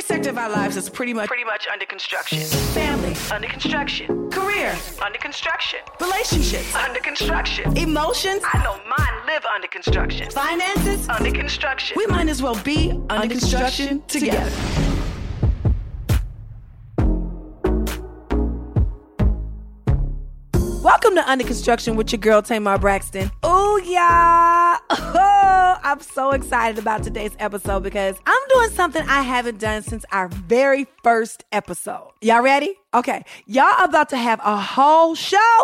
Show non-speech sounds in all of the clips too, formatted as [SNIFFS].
Every sector of our lives is pretty much pretty much under construction. family, Under construction. career, Under construction. relationships, Under construction. emotions, I know mine live under construction. finances. Under construction. We might as well be under, construction, together. Welcome to Under Construction with your girl Tamar Braxton. Oh yeah. [LAUGHS] Oh, I'm so excited about today's episode because I'm doing something I haven't done since our very first episode. Y'all ready? Okay. Y'all about to have a whole show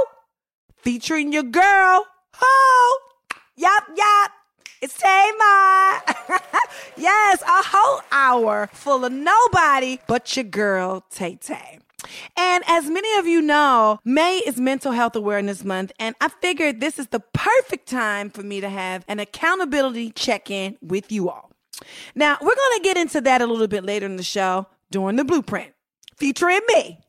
featuring your girl. Ho! Yup, yup. It's Tamar. [LAUGHS] yes, a whole hour full of nobody but your girl Tay Tay. And as many of you know, May is Mental Health Awareness Month, and I figured this is the perfect time for me to have an accountability check in with you all. Now, we're going to get into that a little bit later in the show during the blueprint featuring me.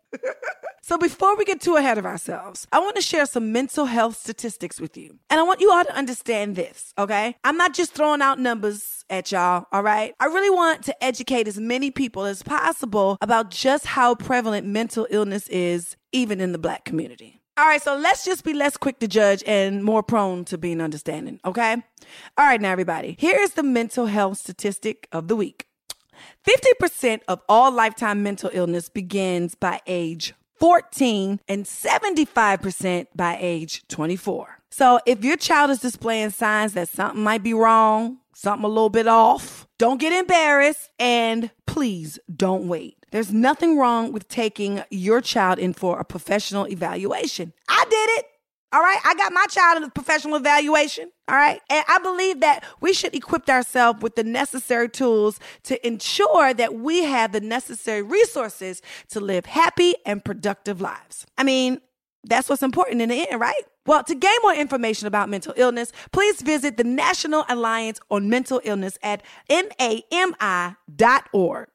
So before we get too ahead of ourselves, I want to share some mental health statistics with you. And I want you all to understand this, okay? I'm not just throwing out numbers at y'all, all right? I really want to educate as many people as possible about just how prevalent mental illness is even in the black community. All right, so let's just be less quick to judge and more prone to being understanding, okay? All right, now everybody, here's the mental health statistic of the week. 50% of all lifetime mental illness begins by age 14 and 75% by age 24. So if your child is displaying signs that something might be wrong, something a little bit off, don't get embarrassed and please don't wait. There's nothing wrong with taking your child in for a professional evaluation. I did it. All right. I got my child in a professional evaluation. All right. And I believe that we should equip ourselves with the necessary tools to ensure that we have the necessary resources to live happy and productive lives. I mean, that's what's important in the end, right? Well, to gain more information about mental illness, please visit the National Alliance on Mental Illness at nami.org.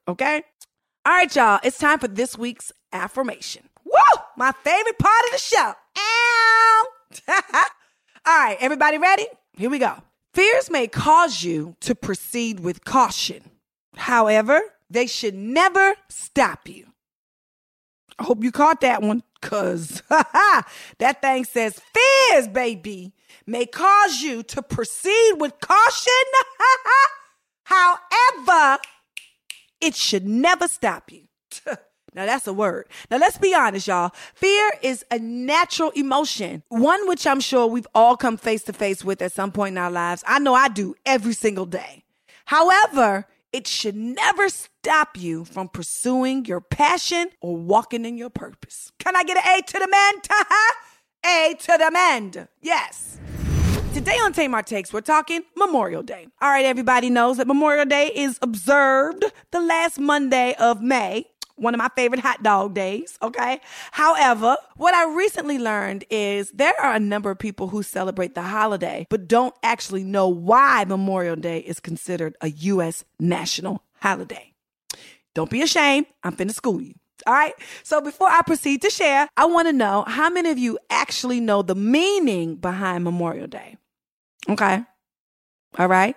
Okay. All right, y'all. It's time for this week's affirmation. Woo! My favorite part of the show. [LAUGHS] All right, everybody ready? Here we go. Fears may cause you to proceed with caution. However, they should never stop you. I hope you caught that one, cause [LAUGHS] that thing says fears, baby, may cause you to proceed with caution. [LAUGHS] However, it should never stop you. Now that's a word. Now let's be honest, y'all. Fear is a natural emotion, one which I'm sure we've all come face to face with at some point in our lives. I know I do every single day. However, it should never stop you from pursuing your passion or walking in your purpose. Can I get an A to the man? [LAUGHS] A to the man. Yes. Today on Tamar Takes, we're talking Memorial Day. All right, everybody knows that Memorial Day is observed the last Monday of May one of my favorite hot dog days, okay? However, what I recently learned is there are a number of people who celebrate the holiday but don't actually know why Memorial Day is considered a U.S. national holiday. Don't be ashamed. I'm finna school you. All right. So before I proceed to share, I want to know how many of you actually know the meaning behind Memorial Day? Okay. All right.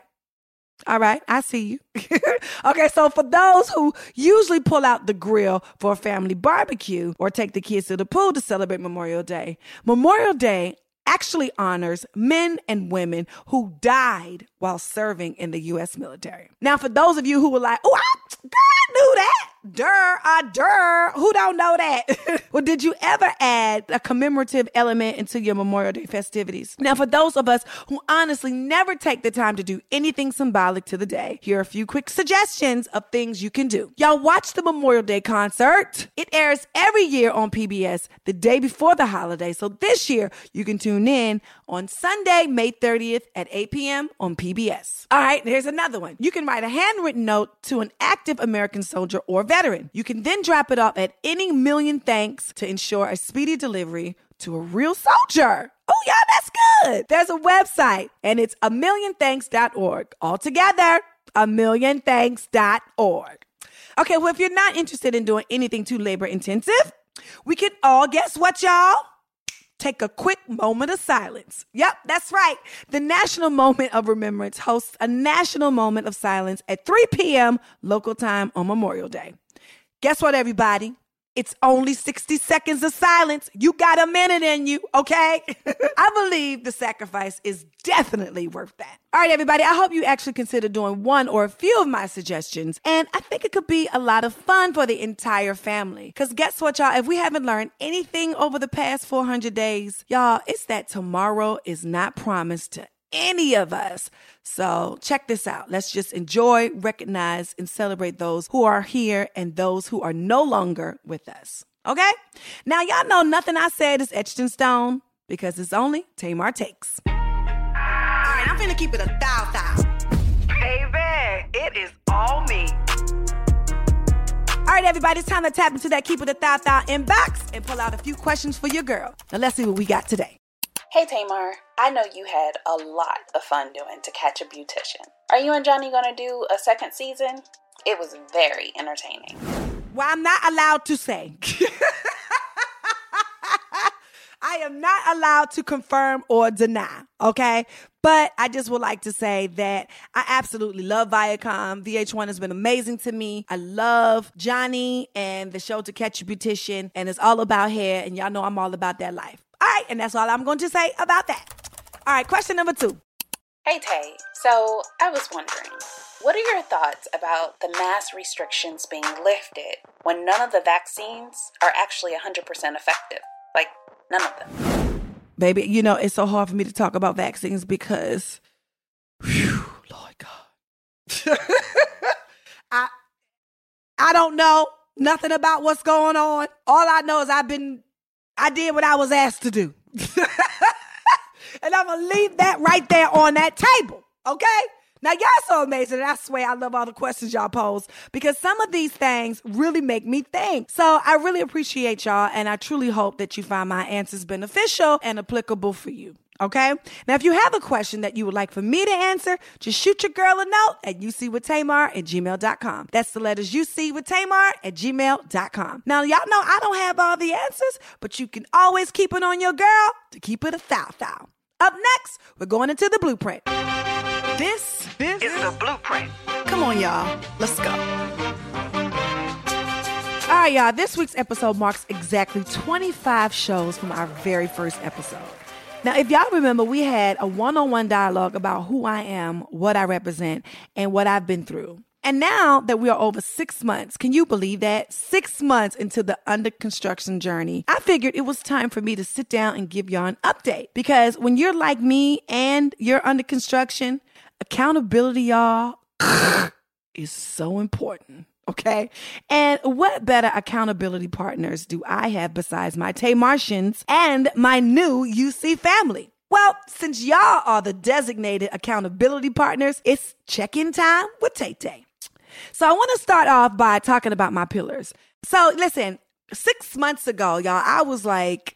All right, I see you. [LAUGHS] okay, so for those who usually pull out the grill for a family barbecue or take the kids to the pool to celebrate Memorial Day, Memorial Day actually honors men and women who died while serving in the U.S. military. Now, for those of you who were like, oh, I, girl, I knew that. Dur, uh, dur. Who don't know that? [LAUGHS] well, did you ever add a commemorative element into your Memorial Day festivities? Now, for those of us who honestly never take the time to do anything symbolic to the day, here are a few quick suggestions of things you can do. Y'all watch the Memorial Day concert. It airs every year on PBS the day before the holiday. So this year, you can tune in on Sunday, May 30th at 8 p.m. on PBS. All right, here's another one. You can write a handwritten note to an active American soldier or veteran. You can then drop it off at any million thanks to ensure a speedy delivery to a real soldier. Oh, yeah, that's good. There's a website and it's a million millionthanks.org. All together, a million millionthanks.org. Okay, well, if you're not interested in doing anything too labor intensive, we can all guess what, y'all? Take a quick moment of silence. Yep, that's right. The National Moment of Remembrance hosts a national moment of silence at 3 p.m. local time on Memorial Day. Guess what, everybody? It's only 60 seconds of silence. You got a minute in you, okay? [LAUGHS] I believe the sacrifice is definitely worth that. All right, everybody, I hope you actually consider doing one or a few of my suggestions. And I think it could be a lot of fun for the entire family. Because guess what, y'all? If we haven't learned anything over the past 400 days, y'all, it's that tomorrow is not promised to any of us. So check this out. Let's just enjoy, recognize, and celebrate those who are here and those who are no longer with us. Okay? Now, y'all know nothing I said is etched in stone because it's only Tamar Takes. All right, I'm finna keep it a thou thou. Baby, it is all me. All right, everybody, it's time to tap into that Keep It a Thou Thou inbox and pull out a few questions for your girl. Now, let's see what we got today. Hey Tamar, I know you had a lot of fun doing To Catch a Beautician. Are you and Johnny gonna do a second season? It was very entertaining. Well, I'm not allowed to say. [LAUGHS] I am not allowed to confirm or deny, okay? But I just would like to say that I absolutely love Viacom. VH1 has been amazing to me. I love Johnny and the show To Catch a Beautician, and it's all about hair, and y'all know I'm all about that life. All right, and that's all I'm going to say about that. All right, question number two. Hey Tay, so I was wondering, what are your thoughts about the mass restrictions being lifted when none of the vaccines are actually 100% effective? Like, none of them. Baby, you know, it's so hard for me to talk about vaccines because, whew, Lord God. [LAUGHS] I, I don't know nothing about what's going on. All I know is I've been, I did what I was asked to do. and I'm going to leave that right there on that table. Okay? Now, y'all so amazing. And I swear I love all the questions y'all pose because some of these things really make me think. So I really appreciate y'all. And I truly hope that you find my answers beneficial and applicable for you. Okay? Now, if you have a question that you would like for me to answer, just shoot your girl a note at ucwithtamar at gmail.com. That's the letters UC with Tamar at gmail.com. Now, y'all know I don't have all the answers, but you can always keep it on your girl to keep it a thou thou. Up next, we're going into the blueprint. This, this It's the blueprint. Come on, y'all. Let's go. All right, y'all. This week's episode marks exactly 25 shows from our very first episode. Now, if y'all remember, we had a one on one dialogue about who I am, what I represent, and what I've been through. And now that we are over six months, can you believe that? Six months into the under construction journey, I figured it was time for me to sit down and give y'all an update. Because when you're like me and you're under construction, accountability, y'all, [SNIFFS] is so important. Okay. And what better accountability partners do I have besides my Tamartians and my new UC family? Well, since y'all are the designated accountability partners, it's check in time with Tay Tay. So I want to start off by talking about my pillars. So listen, six months ago, y'all, I was like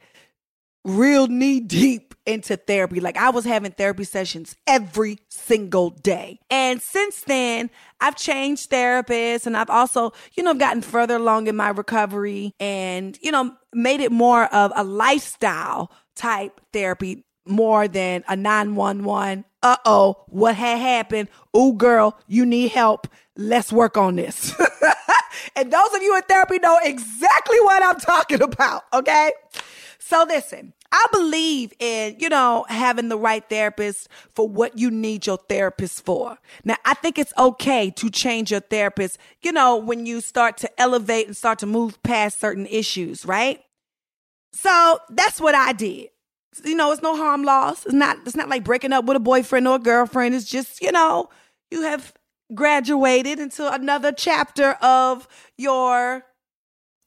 real knee deep into therapy. Like I was having therapy sessions every single day. And since then, I've changed therapists and I've also, you know, gotten further along in my recovery and, you know, made it more of a lifestyle type therapy more than a 911. Uh oh, what had happened? Ooh, girl, you need help. Let's work on this. [LAUGHS] and those of you in therapy know exactly what I'm talking about, okay? So listen, I believe in, you know, having the right therapist for what you need your therapist for. Now, I think it's okay to change your therapist, you know, when you start to elevate and start to move past certain issues, right? So that's what I did. You know, it's no harm loss. It's not it's not like breaking up with a boyfriend or a girlfriend. It's just, you know, you have graduated into another chapter of your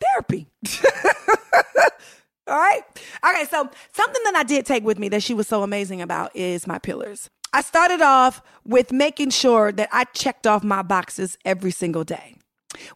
therapy. [LAUGHS] All right. Okay. So, something that I did take with me that she was so amazing about is my pillars. I started off with making sure that I checked off my boxes every single day.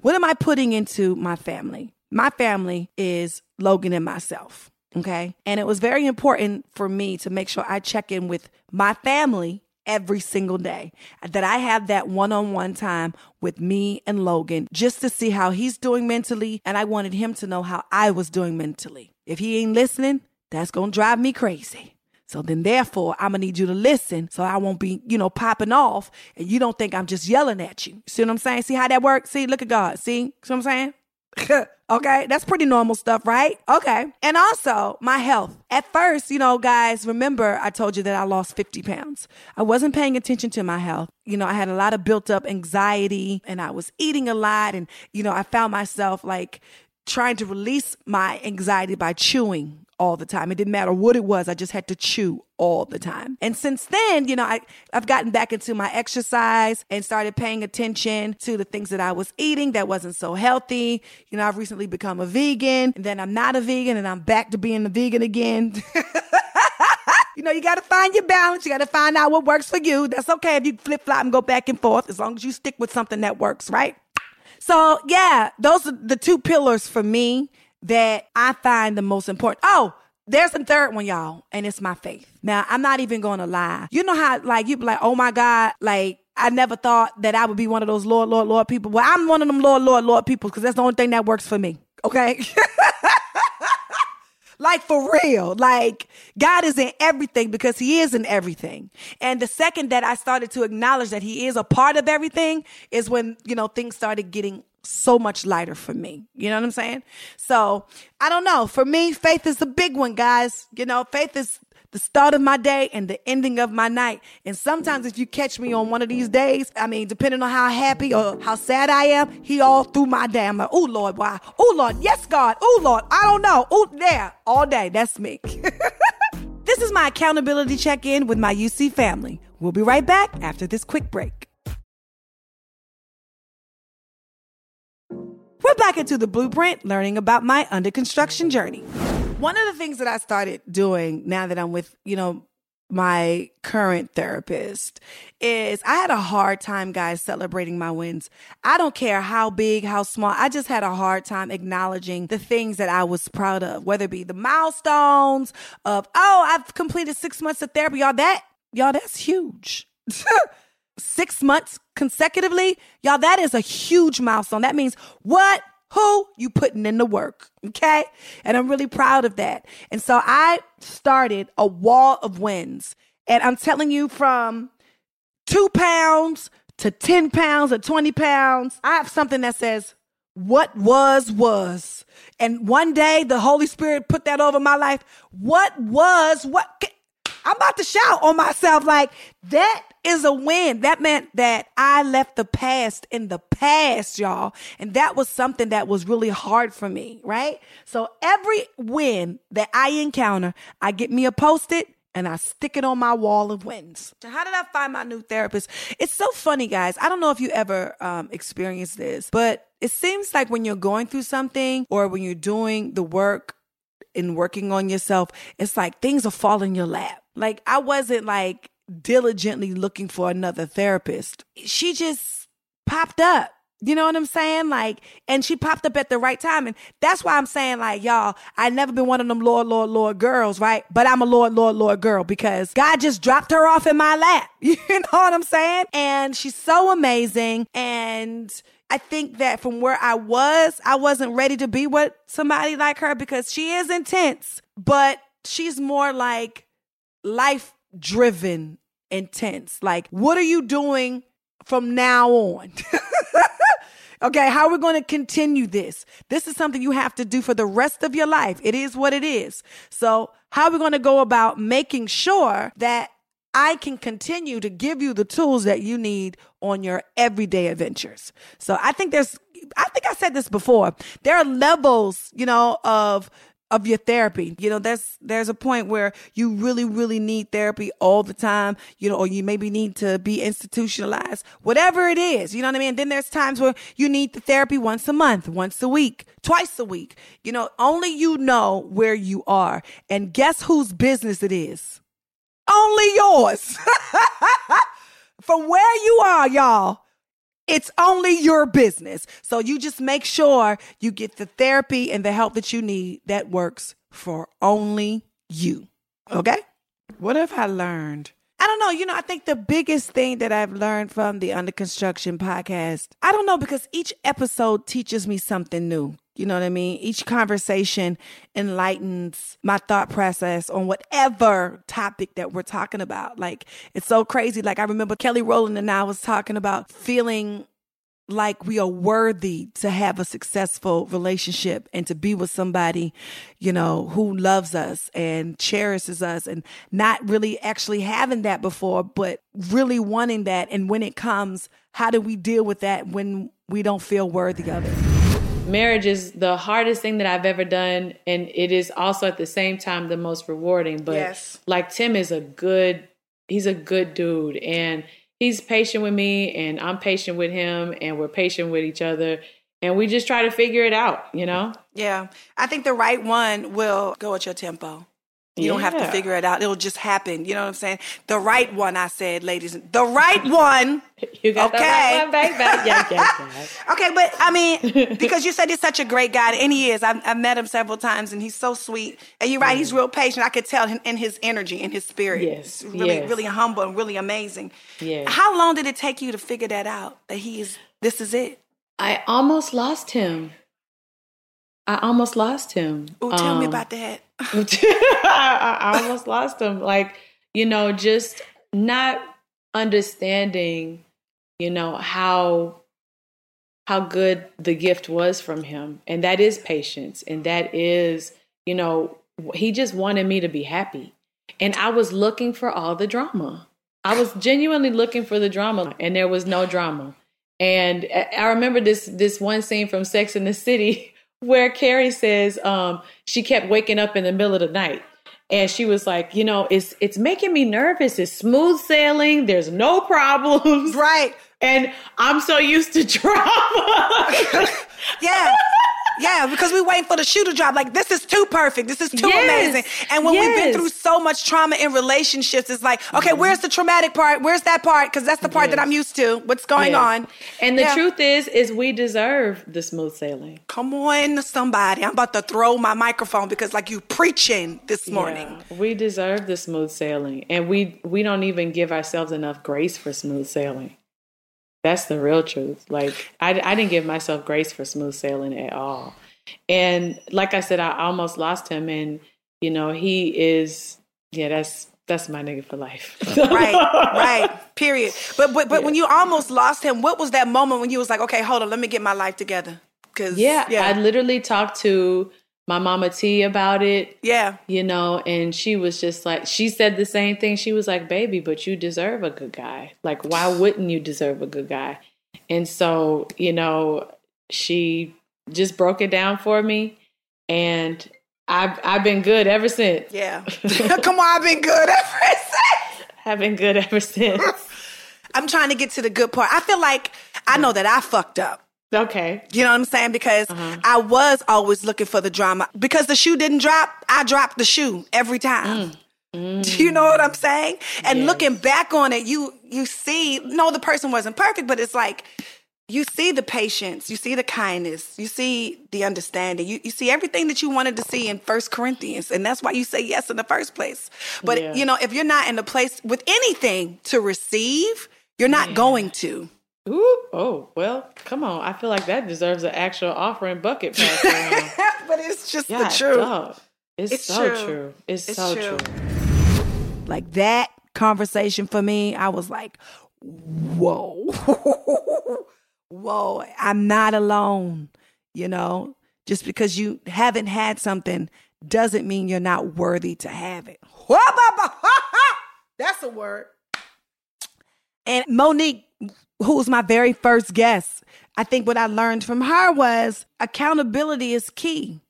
What am I putting into my family? My family is Logan and myself. Okay. And it was very important for me to make sure I check in with my family every single day. That I have that one on one time with me and Logan just to see how he's doing mentally. And I wanted him to know how I was doing mentally. If he ain't listening, that's going to drive me crazy. So then, therefore, I'm gonna need you to listen so I won't be, you know, popping off and you don't think I'm just yelling at you. See what I'm saying? See how that works? See, look at God. See, see what I'm saying? [LAUGHS] okay, that's pretty normal stuff, right? Okay. And also, my health. At first, you know, guys, remember I told you that I lost 50 pounds. I wasn't paying attention to my health. You know, I had a lot of built up anxiety and I was eating a lot. And, you know, I found myself like trying to release my anxiety by chewing all the time. It didn't matter what it was. I just had to chew all the time. And since then, you know, I, I've gotten back into my exercise and started paying attention to the things that I was eating that wasn't so healthy. You know, I've recently become a vegan and then I'm not a vegan and I'm back to being a vegan again. [LAUGHS] you know, you got to find your balance. You got to find out what works for you. That's okay if you flip flop and go back and forth as long as you stick with something that works, right? So, yeah, those are the two pillars for me that I find the most important. Oh, there's a third one, y'all, and it's my faith. Now, I'm not even to lie. You know how, like, you be like, oh my God, like, I never thought that I would be one of those Lord, Lord, Lord people. Well, I'm one of them Lord, Lord, Lord people because that's the only thing that works for me. Okay. [LAUGHS] like for real. Like God is in everything because He is in everything. And the second that I started to acknowledge that He is a part of everything is when, you know, things started getting so much lighter for me. You know what I'm saying? So I don't know. For me, faith is a big one, guys. You know, faith is the start of my day and the ending of my night. And sometimes if you catch me on one of these days, I mean, depending on how happy or how sad I am, he all through my day. I'm like, oh Lord, why? Oh Lord, yes, God. Oh Lord, I don't know. Oh, there, all day. That's me. [LAUGHS] this is my accountability check-in with my UC family. We'll be right back after this quick break. We're back into the blueprint, learning about my under construction journey. One of the things that I started doing now that I'm with, you know, my current therapist is I had a hard time, guys, celebrating my wins. I don't care how big, how small. I just had a hard time acknowledging the things that I was proud of, whether it be the milestones of, oh, I've completed six months of therapy. Y'all, that, y'all, that's huge. [LAUGHS] six months consecutively, y'all, that is a huge milestone. That means what? Who you putting in the work, okay? And I'm really proud of that. And so I started a wall of wins. And I'm telling you, from two pounds to 10 pounds or 20 pounds, I have something that says, What was, was. And one day the Holy Spirit put that over my life. What was, what? I'm about to shout on myself like that is a win. That meant that I left the past in the past, y'all. And that was something that was really hard for me, right? So every win that I encounter, I get me a post it and I stick it on my wall of wins. So how did I find my new therapist? It's so funny, guys. I don't know if you ever um, experienced this, but it seems like when you're going through something or when you're doing the work in working on yourself, it's like things are falling in your lap. Like I wasn't like diligently looking for another therapist. She just popped up. You know what I'm saying? Like, and she popped up at the right time. And that's why I'm saying, like, y'all, I never been one of them Lord, Lord, Lord girls, right? But I'm a Lord, Lord, Lord girl because God just dropped her off in my lap. [LAUGHS] You know what I'm saying? And she's so amazing. And I think that from where I was, I wasn't ready to be with somebody like her because she is intense, but she's more like life driven intense. Like, what are you doing from now on? [LAUGHS] Okay, how are we going to continue this? This is something you have to do for the rest of your life. It is what it is. So, how are we going to go about making sure that I can continue to give you the tools that you need on your everyday adventures? So, I think there's I think I said this before. There are levels, you know, of of your therapy. You know, there's there's a point where you really, really need therapy all the time, you know, or you maybe need to be institutionalized, whatever it is, you know what I mean? then there's times where you need the therapy once a month, once a week, twice a week. You know, only you know where you are. And guess whose business it is? Only yours. [LAUGHS] From where you are, y'all it's only your business. So you just make sure you get the therapy and the help that you need that works for only you. Okay? What have I learned? I don't know. You know, I think the biggest thing that I've learned from the Under Construction podcast, I don't know, because each episode teaches me something new. You know what I mean? Each conversation enlightens my thought process on whatever topic that we're talking about. Like, it's so crazy. Like, I remember Kelly Rowland and I was talking about feeling like we are worthy to have a successful relationship and to be with somebody, you know, who loves us and cherishes us and not really actually having that before, but really wanting that. And when it comes, how do we deal with that when we don't feel worthy of it? marriage is the hardest thing that I've ever done, and it is also at the same time the most rewarding. But yes. like Tim is a good, he's a good dude, and he's patient with me, and I'm patient with him, and we're patient with each other, and we just try to figure it out, you know. Yeah, I think the right one will go at your tempo. You yeah. don't have to figure it out. It'll just happen. You know what I'm saying? The right one, I said, ladies. The right one. [LAUGHS] You got okay. the right one, baby. Yeah, yeah, yeah. [LAUGHS] okay, but I mean, because you said he's such a great guy, and he is. I've, I've met him several times, and he's so sweet. And you're right, mm. he's real patient. I could tell in his energy, in his spirit. Yes. really, yes. really humble and really amazing. Yeah. How long did it take you to figure that out? That he is, this is it? I almost lost him. I almost lost him. Oh, tell um, me about that. [LAUGHS] [LAUGHS] I, I almost lost him. Like, you know, just not understanding, you know, how how good the gift was from him. And that is patience. And that is, you know, he just wanted me to be happy. And I was looking for all the drama. I was genuinely looking for the drama and there was no drama. And I remember this this one scene from Sex and the City [LAUGHS] where Carrie says um, she kept waking up in the middle of the night. And she was like, you know, it's it's making me nervous. It's smooth sailing. There's no problems. Right. And I'm so used to [LAUGHS] drama. [LAUGHS] yeah. Yeah, because we waiting for the shoe to drop. Like this is too perfect. This is too yes. amazing. And when yes. we've been through so much trauma in relationships, it's like, okay, mm-hmm. where's the traumatic part? Where's that part? Because that's the part yes. that I'm used to. What's going on? And the yeah. truth is, is we deserve the smooth sailing. Come on, somebody. I'm about to throw my microphone because like you preaching this morning. Yeah, we deserve the smooth sailing. And we we don't even give ourselves enough grace for smooth sailing. That's the real truth. Like I, I didn't give myself grace for smooth sailing at all. And like I said, I almost lost him. And you know, he is yeah, that's that's my nigga for life. [LAUGHS] right, right. [LAUGHS] Period. But but but yeah. when you almost lost him, what was that moment when you was like, okay, hold on, let me get my life together? Because yeah, yeah, I literally talked to my mama T about it. Yeah. You know, and she was just like, she said the same thing. She was like, baby, but you deserve a good guy. Like, why wouldn't you deserve a good guy? And so, you know, she just broke it down for me. And I've, I've been good ever since. Yeah. [LAUGHS] Come on, I've been good ever since. I've been good ever since. [LAUGHS] I'm trying to get to the good part. I feel like I know that I fucked up. Okay. You know what I'm saying? Because uh-huh. I was always looking for the drama. Because the shoe didn't drop, I dropped the shoe every time. Mm. Mm. [LAUGHS] Do you know what I'm saying? And yes. looking back on it, you you see, no, the person wasn't perfect, but it's like you see the patience, you see the kindness, you see the understanding, you, you see everything that you wanted to see in First Corinthians, and that's why you say yes in the first place. But yeah. you know, if you're not in a place with anything to receive, you're not yeah. going to. Ooh, oh, well, come on. I feel like that deserves an actual offering bucket [LAUGHS] but it's just God, the truth. It's, it's, so true. true. It's, it's, so true. true. Like that conversation for me, I was like, whoa. [LAUGHS] whoa, I'm not alone. You know, just because you haven't had something doesn't mean you're not worthy to have it. [LAUGHS] That's a word. And Mo'Nique, who was my very first guest, I think what I learned from her was accountability is key.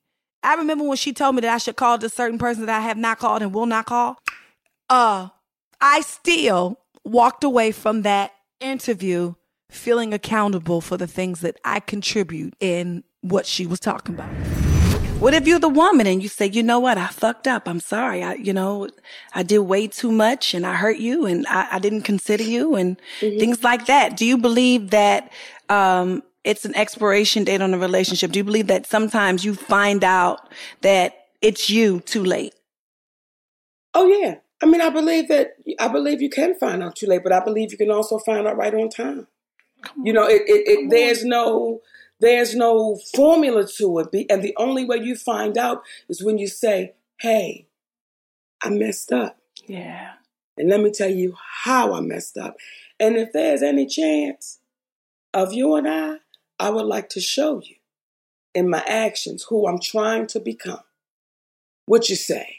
I remember when she told me that I should call this certain person that I have not called and will not call. Uh, I still walked away from that interview feeling accountable for the things that I contribute in what she was talking about. What if you're the woman and you say, you know what, I fucked up. I'm sorry. I, you know, I did way too much and I hurt you and I, I didn't consider you and mm-hmm. things like that. Do you believe that, um, it's an expiration date on a relationship? Do you believe that sometimes you find out that it's you too late? Oh yeah. I mean, I believe that, I believe you can find out too late, but I believe you can also find out right on time. You know, it, it, it there's no, there's no formula to it. And the only way you find out is when you say, hey, I messed up. Yeah. And let me tell you how I messed up. And if there's any chance of you and I, I would like to show you in my actions who I'm trying to become. What you say?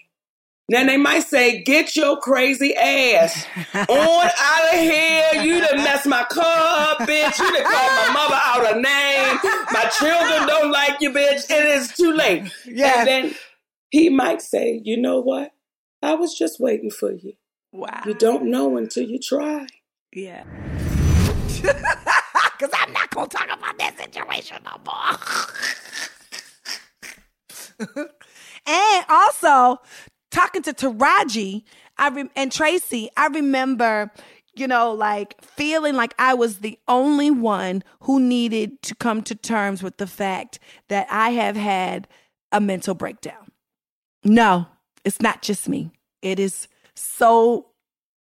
Now they might say, "Get your crazy ass on [LAUGHS] out of here! You done messed my car up, bitch. You done called my mother out a name. My children don't like you, bitch. It is too late." Yeah. And then he might say, "You know what? I was just waiting for you. Wow. You don't know until you try." Yeah. [LAUGHS] Because I'm not gonna talk about that situation no more. [LAUGHS] and also talking to Taraji, I re- and Tracy, I remember, you know, like feeling like I was the only one who needed to come to terms with the fact that I have had a mental breakdown. No, it's not just me. It is so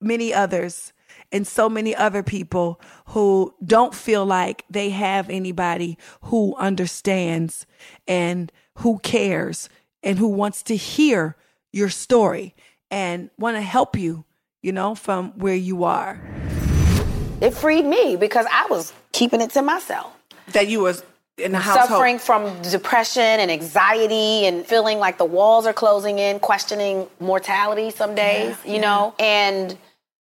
many others and so many other people who don't feel like they have anybody who understands and who cares and who wants to hear your story and want to help you, you know, from where you are. It freed me because I was keeping it to myself. That you was in the household. Suffering from depression and anxiety and feeling like the walls are closing in, questioning mortality some days, yeah, you yeah. know? And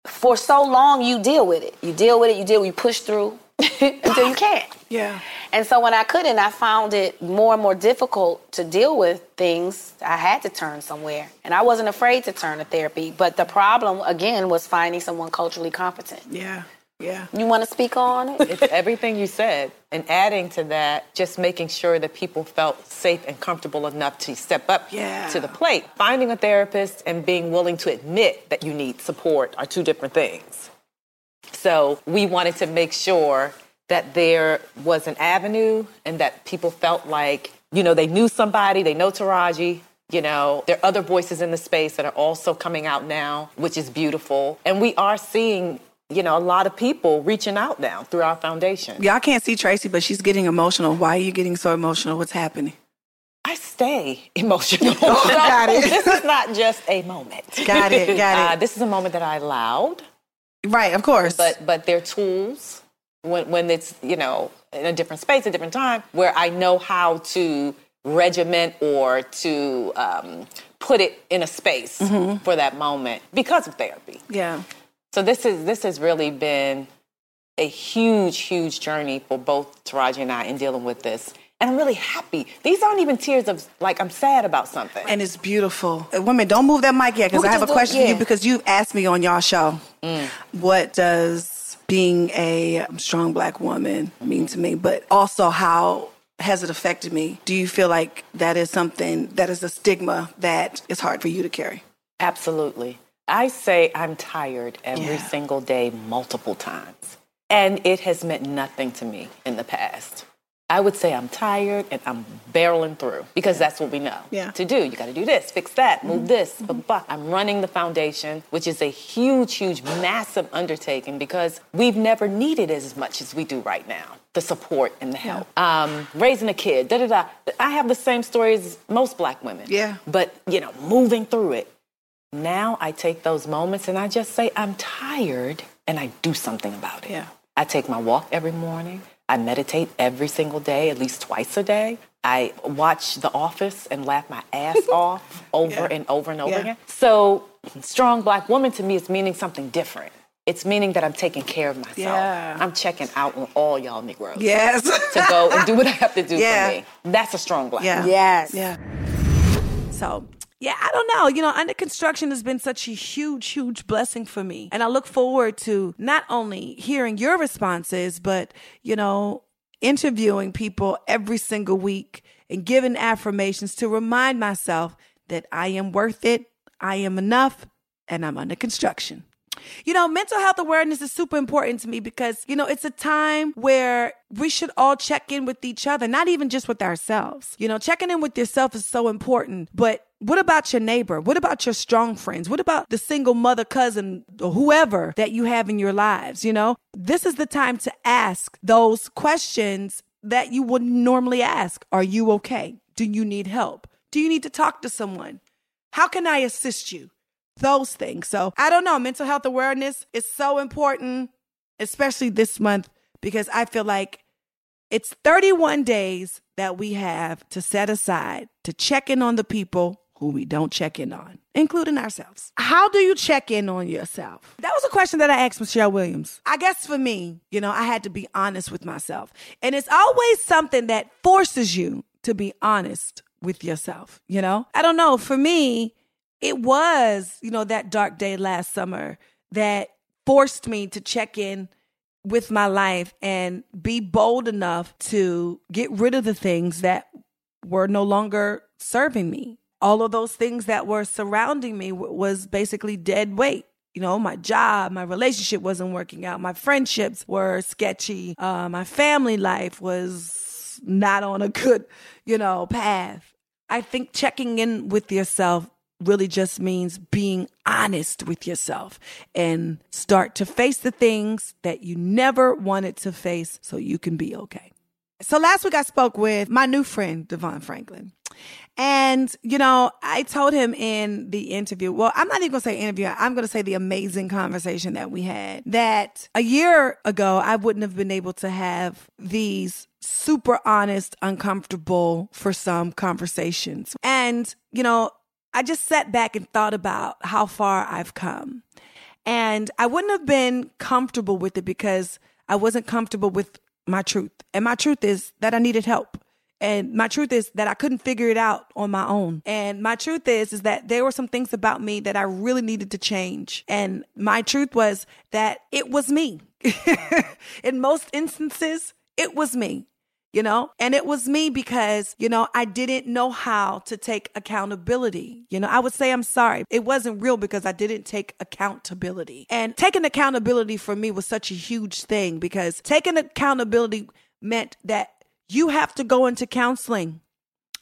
for so long you deal with it. You deal with it, you deal, with you push through [LAUGHS] until you can't. Yeah. And so when I couldn't, I found it more and more difficult to deal with things. I had to turn somewhere. And I wasn't afraid to turn to therapy. But the problem, again, was finding someone culturally competent. Yeah. Yeah. You want to speak on it? It's everything you said. And adding to that, just making sure that people felt safe and comfortable enough to step up yeah. to the plate. Finding a therapist and being willing to admit that you need support are two different things. So we wanted to make sure that there was an avenue and that people felt like, you know, they knew somebody, they know Taraji, you know, there are other voices in the space that are also coming out now, which is beautiful. And we are seeing, you know, a lot of people reaching out now through our foundation. Y'all can't see Tracy, but she's getting emotional. Why are you getting so emotional? What's happening? I stay emotional. Oh, [LAUGHS] got it. [LAUGHS] this is not just a moment. Got it. Got [LAUGHS] it. Uh, this is a moment that I allowed. Right, of course. But but they're tools when, when it's, you know, in a different space, a different time, where I know how to regiment or to um, put it in a space mm-hmm. for that moment because of therapy. Yeah. So this is this has really been a huge, huge journey for both Taraji and I in dealing with this. And I'm really happy. These aren't even tears of like I'm sad about something. And it's beautiful. Uh, women, don't move that mic yet because I have a question yeah. for you because you asked me on y'all show. Mm. What does being a strong black woman mean to me, but also how has it affected me? Do you feel like that is something that is a stigma that is hard for you to carry? Absolutely. I say I'm tired every yeah. single day, multiple times. And it has meant nothing to me in the past. I would say I'm tired and I'm barreling through because that's what we know yeah. to do. You got to do this, fix that, move mm-hmm. this. Mm-hmm. Blah, blah. I'm running the foundation, which is a huge, huge, massive undertaking because we've never needed as much as we do right now the support and the help. Yeah. Um, raising a kid, da da da. I have the same story as most black women. Yeah. But, you know, moving through it. Now I take those moments and I just say, I'm tired and I do something about it. Yeah. I take my walk every morning. I meditate every single day, at least twice a day. I watch The Office and laugh my ass [LAUGHS] off over and over and over Yeah. again. So, strong black woman to me is meaning something different. It's meaning that I'm taking care of myself. Yeah. I'm checking out on all y'all Negroes Yes. to go and do what I have to do [LAUGHS] Yeah. for me. That's a strong black Yeah. woman. Yes. Yeah. So, yeah, I don't know. You know, under construction has been such a huge, huge blessing for me. And I look forward to not only hearing your responses, but, you know, interviewing people every single week and giving affirmations to remind myself that I am worth it, I am enough, and I'm under construction. You know, mental health awareness is super important to me because, you know, it's a time where we should all check in with each other, not even just with ourselves. You know, checking in with yourself is so important, but what about your neighbor? What about your strong friends? What about the single mother, cousin, or whoever that you have in your lives? You know, this is the time to ask those questions that you wouldn't normally ask. Are you okay? Do you need help? Do you need to talk to someone? How can I assist you? those things. So I don't know. Mental health awareness is so important, especially this month, because I feel like it's 31 days that we have to set aside to check in on the people who we don't check in on, including ourselves. How do you check in on yourself? That was a question that I asked Michelle Williams. I guess for me, you know, I had to be honest with myself. And it's always something that forces you to be honest with yourself, you know? I don't know. For me, it was, you know, that dark day last summer that forced me to check in with my life and be bold enough to get rid of the things that were no longer serving me. All of those things that were surrounding me was basically dead weight. You know, my job, my relationship wasn't working out, my friendships were sketchy, uh, my family life was not on a good, you know, path. I think checking in with yourself really just means being honest with yourself and start to face the things that you never wanted to face so you can be okay. So last week I spoke with my new friend, DeVon Franklin. And, you know, I told him in the interview, well, I'm not even going to say interview, I'm going to say the amazing conversation that we had, that a year ago, I wouldn't have been able to have these super honest, uncomfortable for some conversations. And, you know, I just sat back and thought about how far I've come. And I wouldn't have been comfortable with it because I wasn't comfortable with my truth. And my truth is that I needed help. And my truth is that I couldn't figure it out on my own. And my truth is is that there were some things about me that I really needed to change. And my truth was that it was me. [LAUGHS] In most instances, it was me you know? And it was me because, you know, I didn't know how to take accountability. You know, I would say I'm sorry. It wasn't real because I didn't take accountability. And taking accountability for me was such a huge thing because taking accountability meant that you have to go into counseling.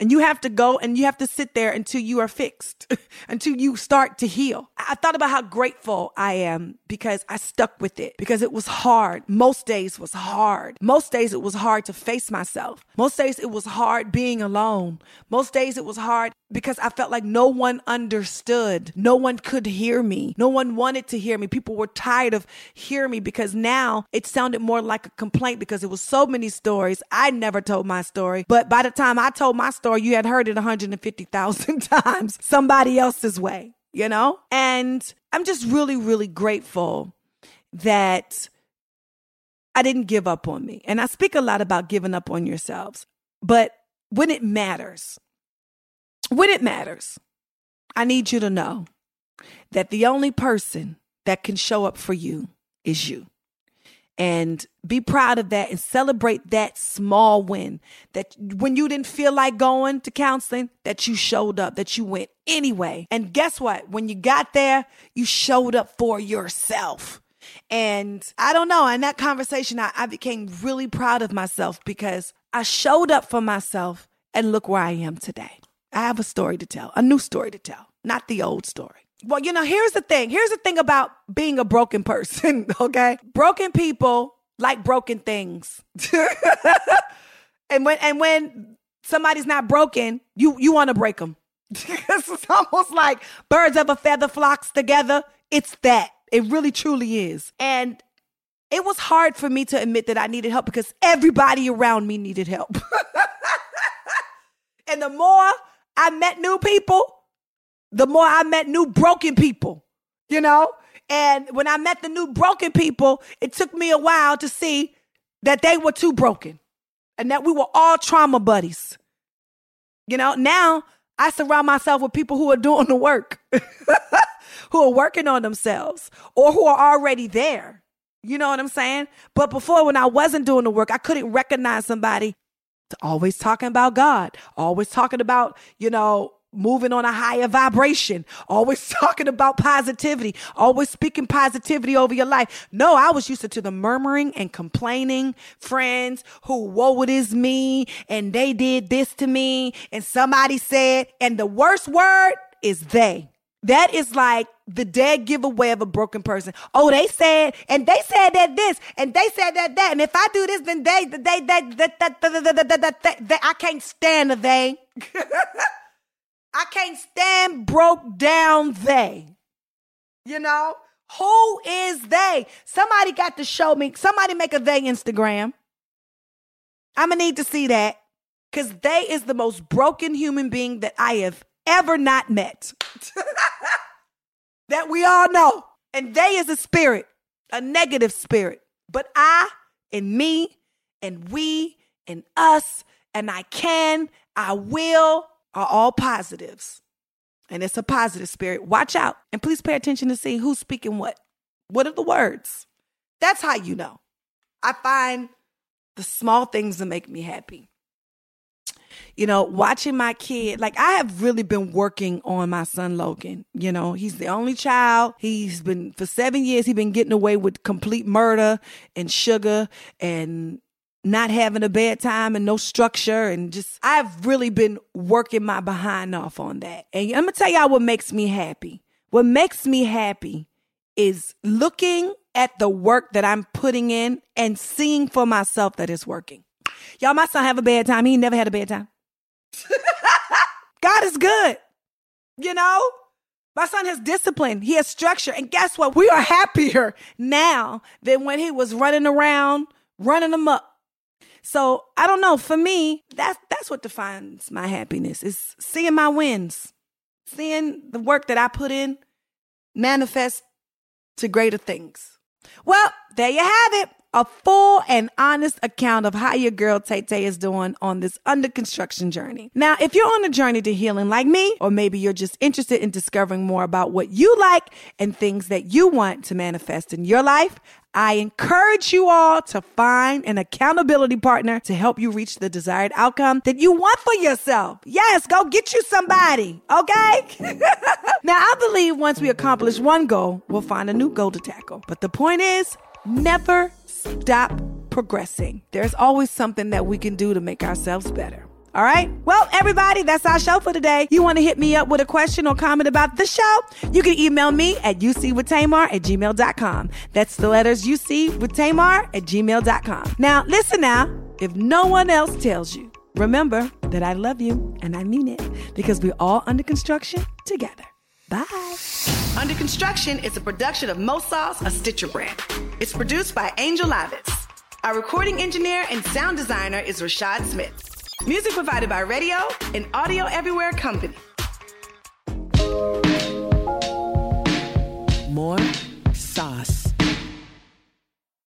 And you have to go and you have to sit there until you are fixed, [LAUGHS] until you start to heal. I thought about how grateful I am because I stuck with it because it was hard. Most days was hard. Most days it was hard to face myself. Most days it was hard being alone. Most days it was hard because I felt like no one understood. No one could hear me. No one wanted to hear me. People were tired of hearing me because now it sounded more like a complaint because it was so many stories. I never told my story, but by the time I told my story, you had heard it 150,000 [LAUGHS] times somebody else's way, you know? And I'm just really, really grateful that I didn't give up on me. And I speak a lot about giving up on yourselves, but when it matters, when it matters, I need you to know that the only person that can show up for you is you. And be proud of that and celebrate that small win. That when you didn't feel like going to counseling, that you showed up, that you went anyway. And guess what? When you got there, you showed up for yourself. And I don't know, in that conversation, I, I became really proud of myself because I showed up for myself and look where I am today. I have a story to tell, a new story to tell, not the old story. Well, you know, here's the thing. Here's the thing about being a broken person, [LAUGHS] okay? Broken people like broken things. [LAUGHS] and when and when somebody's not broken, you you want to break them. [LAUGHS] it's almost like birds of a feather flocks together. It's that. It really truly is. And it was hard for me to admit that I needed help because everybody around me needed help. and the more I met new people, the more I met new broken people, you know? And when I met the new broken people, it took me a while to see that they were too broken and that we were all trauma buddies. You know, now I surround myself with people who are doing the work, [LAUGHS] who are working on themselves or who are already there. You know what I'm saying? But before, when I wasn't doing the work, I couldn't recognize somebody always talking about God, always talking about, you know, moving on a higher vibration, always talking about positivity, always speaking positivity over your life. No, I was used to, to the murmuring and complaining friends who, woe it is me, and they did this to me, and somebody said, and the worst word is they. That is like the dead giveaway of a broken person. Oh, they said, and they said that this, and they said that that, and if I do this, then they, they, they, that, that, that, that, that, that, I can't stand a they. I can't stand broke down they. You know, who is they? Somebody got to show me. Somebody make a they Instagram. I'm gonna need to see that because they is the most broken human being that I have ever not met. [LAUGHS] that we all know. And they is a spirit, a negative spirit. But I and me and we and us and I can, I will are all positives. And it's a positive spirit. Watch out and please pay attention to see who's speaking what. What are the words? That's how you know. I find the small things that make me happy you know, watching my kid, like I have really been working on my son Logan. You know, he's the only child. He's been for seven years, he's been getting away with complete murder and sugar and not having a bad time and no structure and just I've really been working my behind off on that. And I'm gonna tell y'all what makes me happy. What makes me happy is looking at the work that I'm putting in and seeing for myself that it's working. Y'all, my son have a bad time. He never had a bad time. [LAUGHS] God is good. You know, my son has discipline. He has structure. And guess what? We are happier [LAUGHS] now than when he was running around, running them up. So I don't know. For me, that's that's what defines my happiness is seeing my wins, seeing the work that I put in manifest to greater things. Well, there you have it a full and honest account of how your girl Tay Tay is doing on this under construction journey. Now, if you're on a journey to healing like me, or maybe you're just interested in discovering more about what you like and things that you want to manifest in your life, I encourage you all to find an accountability partner to help you reach the desired outcome that you want for yourself. Yes, go get you somebody, okay? [LAUGHS] now, I believe once we accomplish one goal, we'll find a new goal to tackle. But the point is, never stop progressing. There's always something that we can do to make ourselves better. All right. Well, everybody, that's our show for today. You want to hit me up with a question or comment about the show? You can email me at ucwithtamar at gmail.com. That's the letters UC with Tamar at gmail.com. Now, listen now. If no one else tells you, remember that I love you and I mean it because we're all under construction together. Bye. Under Construction is a production of Mosal's A Stitcher Brand. It's produced by Angel Lavis. Our recording engineer and sound designer is Rashad Smith. Music provided by Radio and Audio Everywhere Company. More sauce.